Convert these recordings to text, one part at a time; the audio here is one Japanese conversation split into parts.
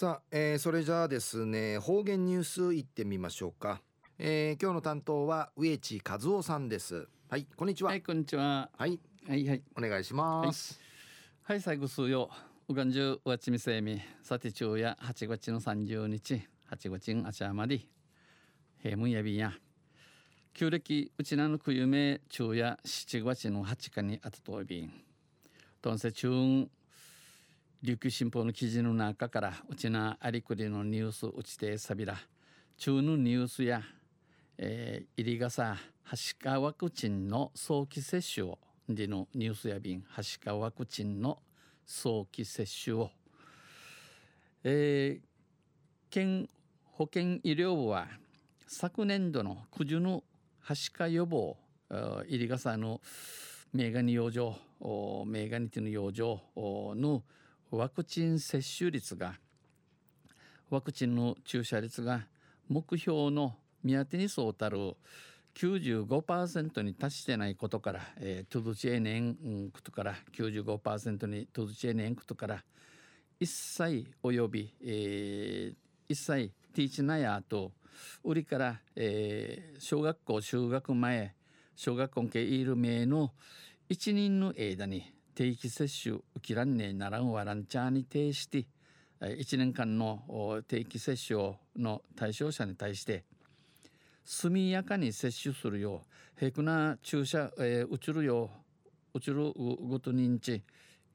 さあ、えー、それじゃあですね方言ニュースいってみましょうか、えー、今日の担当は植地和夫さんです。はいこんにちは。はいこんにちは。はい。はいはい。お願いします。はい、はい、最後数ようがんじゅうわちみせみさて昼夜8月の30日8月んあちゃまり平 mun やびや。旧暦うちなのくゆめ昼夜7月の8日にあたとびん。とんせ中琉球新報の記事の中からうちなありくりのニュースうちてさびら中のニュースや、えー、入りがさはしかワクチンの早期接種を。でのニュースや便はしかワクチンの早期接種を、えー、県保健医療部は昨年度の九十のはしか予防入りがさのメガニ養生メガニティの養生のワクチン接種率がワクチンの注射率が目標の見当てにそうたる95%に達してないことから、えー、トゥドチエネンクトから95%にトゥドチエネンクトから一切および、えー、一切ティーチナヤと売りから、えー、小学校就学前小学校系いる名の一人の間に定期接種受けらんねえならんわらんちゃに呈して1年間の定期接種の対象者に対して速やかに接種するようへくな注射、えー、打ちるよう打ちるごと認知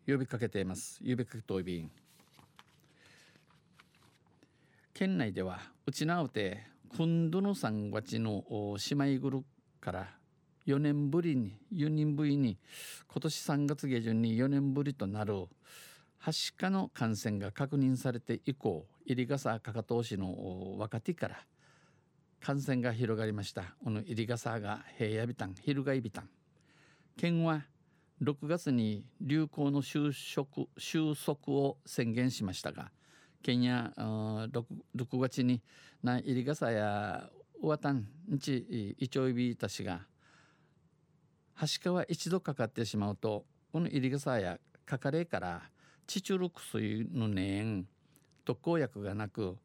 呼びかけています。呼びかけといびん。県内ではうちなうて今度の3月の姉妹グルから4年ぶりに4人ぶりに今年3月下旬に4年ぶりとなるはしかの感染が確認されて以降入笠かかと市の若手から感染が広がりました。この入笠が平野ビタン翻ビタン県は6月に流行の収束収束を宣言しましたが県や 6, 6月にな入笠やウタンんちイチョイビータ氏がはしかは一度かかってしまうとこの入り草やかかれからチチュル薬の年特効薬がなく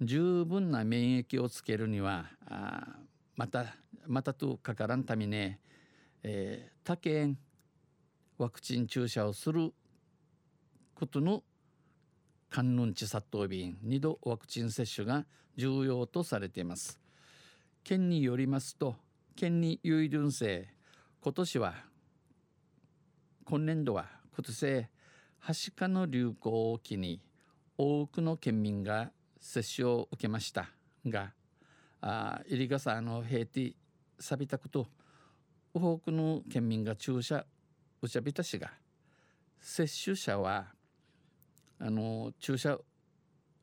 十分な免疫をつけるにはあまたまたとかからんために、えー、他県ワクチン注射をすることの観音地殺到便2度ワクチン接種が重要とされています。県によりますと県に有順性今年は今年度は今年はしかの流行を機に多くの県民が接種を受けましたがあ入り笠の平地錆びたこと多くの県民が注射打ちゃびたしが接種者はあの注射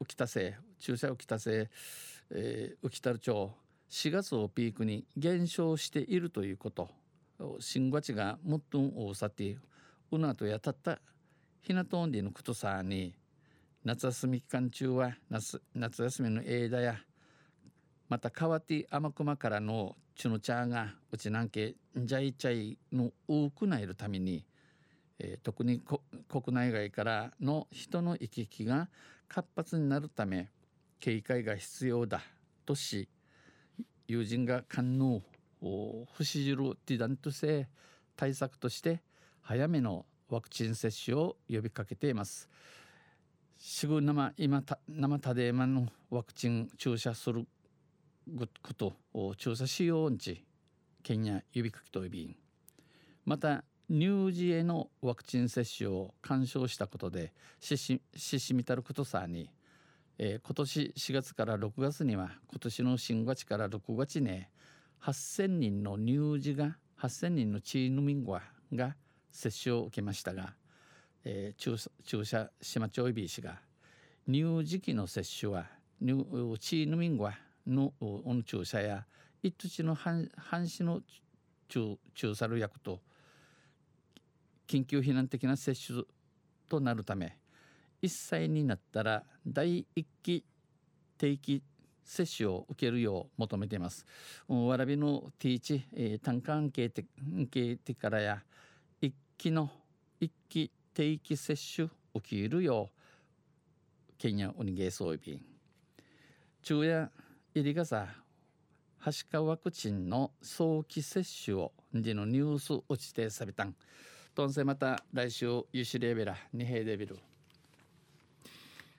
浮きたせ注射浮きたせ、えー、浮きたる町4月をピークに減少しているということ。新月がもっと大さてうなとやたったひなとんでのことさに夏休み期間中は夏夏休みの枝やまた川手天熊からのチュノチャーがうちなんけんじゃいちゃいの多くないるために、えー、特に国内外からの人の行き来が活発になるため警戒が必要だとし友人が官能不死汁ティダント性対策として早めのワクチン接種を呼びかけています。すぐ生今た生タデーマのワクチン注射することを注射しようんち県や呼びかけと呼びまた乳児へのワクチン接種を干渉したことでししししみたることさに、えー、今年4月から6月には今年の新月から6月に8,000人の乳児が8,000人のチームミンゴアが接種を受けましたが、えー、注注射島町イビー氏が乳児期の接種はチーヌミンゴアのの注射や一土の半死の注注射薬と緊急避難的な接種となるため1歳になったら第1期定期接種を受けるよう求めています。わらびのティーチ、えー、単価系て系てからや一期の一期定期接種受けるようケンヤウニゲーソイビン昼夜入りがさはしかワクチンの早期接種をでのニュース落ちてさびたんとんせまた来週ユシレベラ二平デビル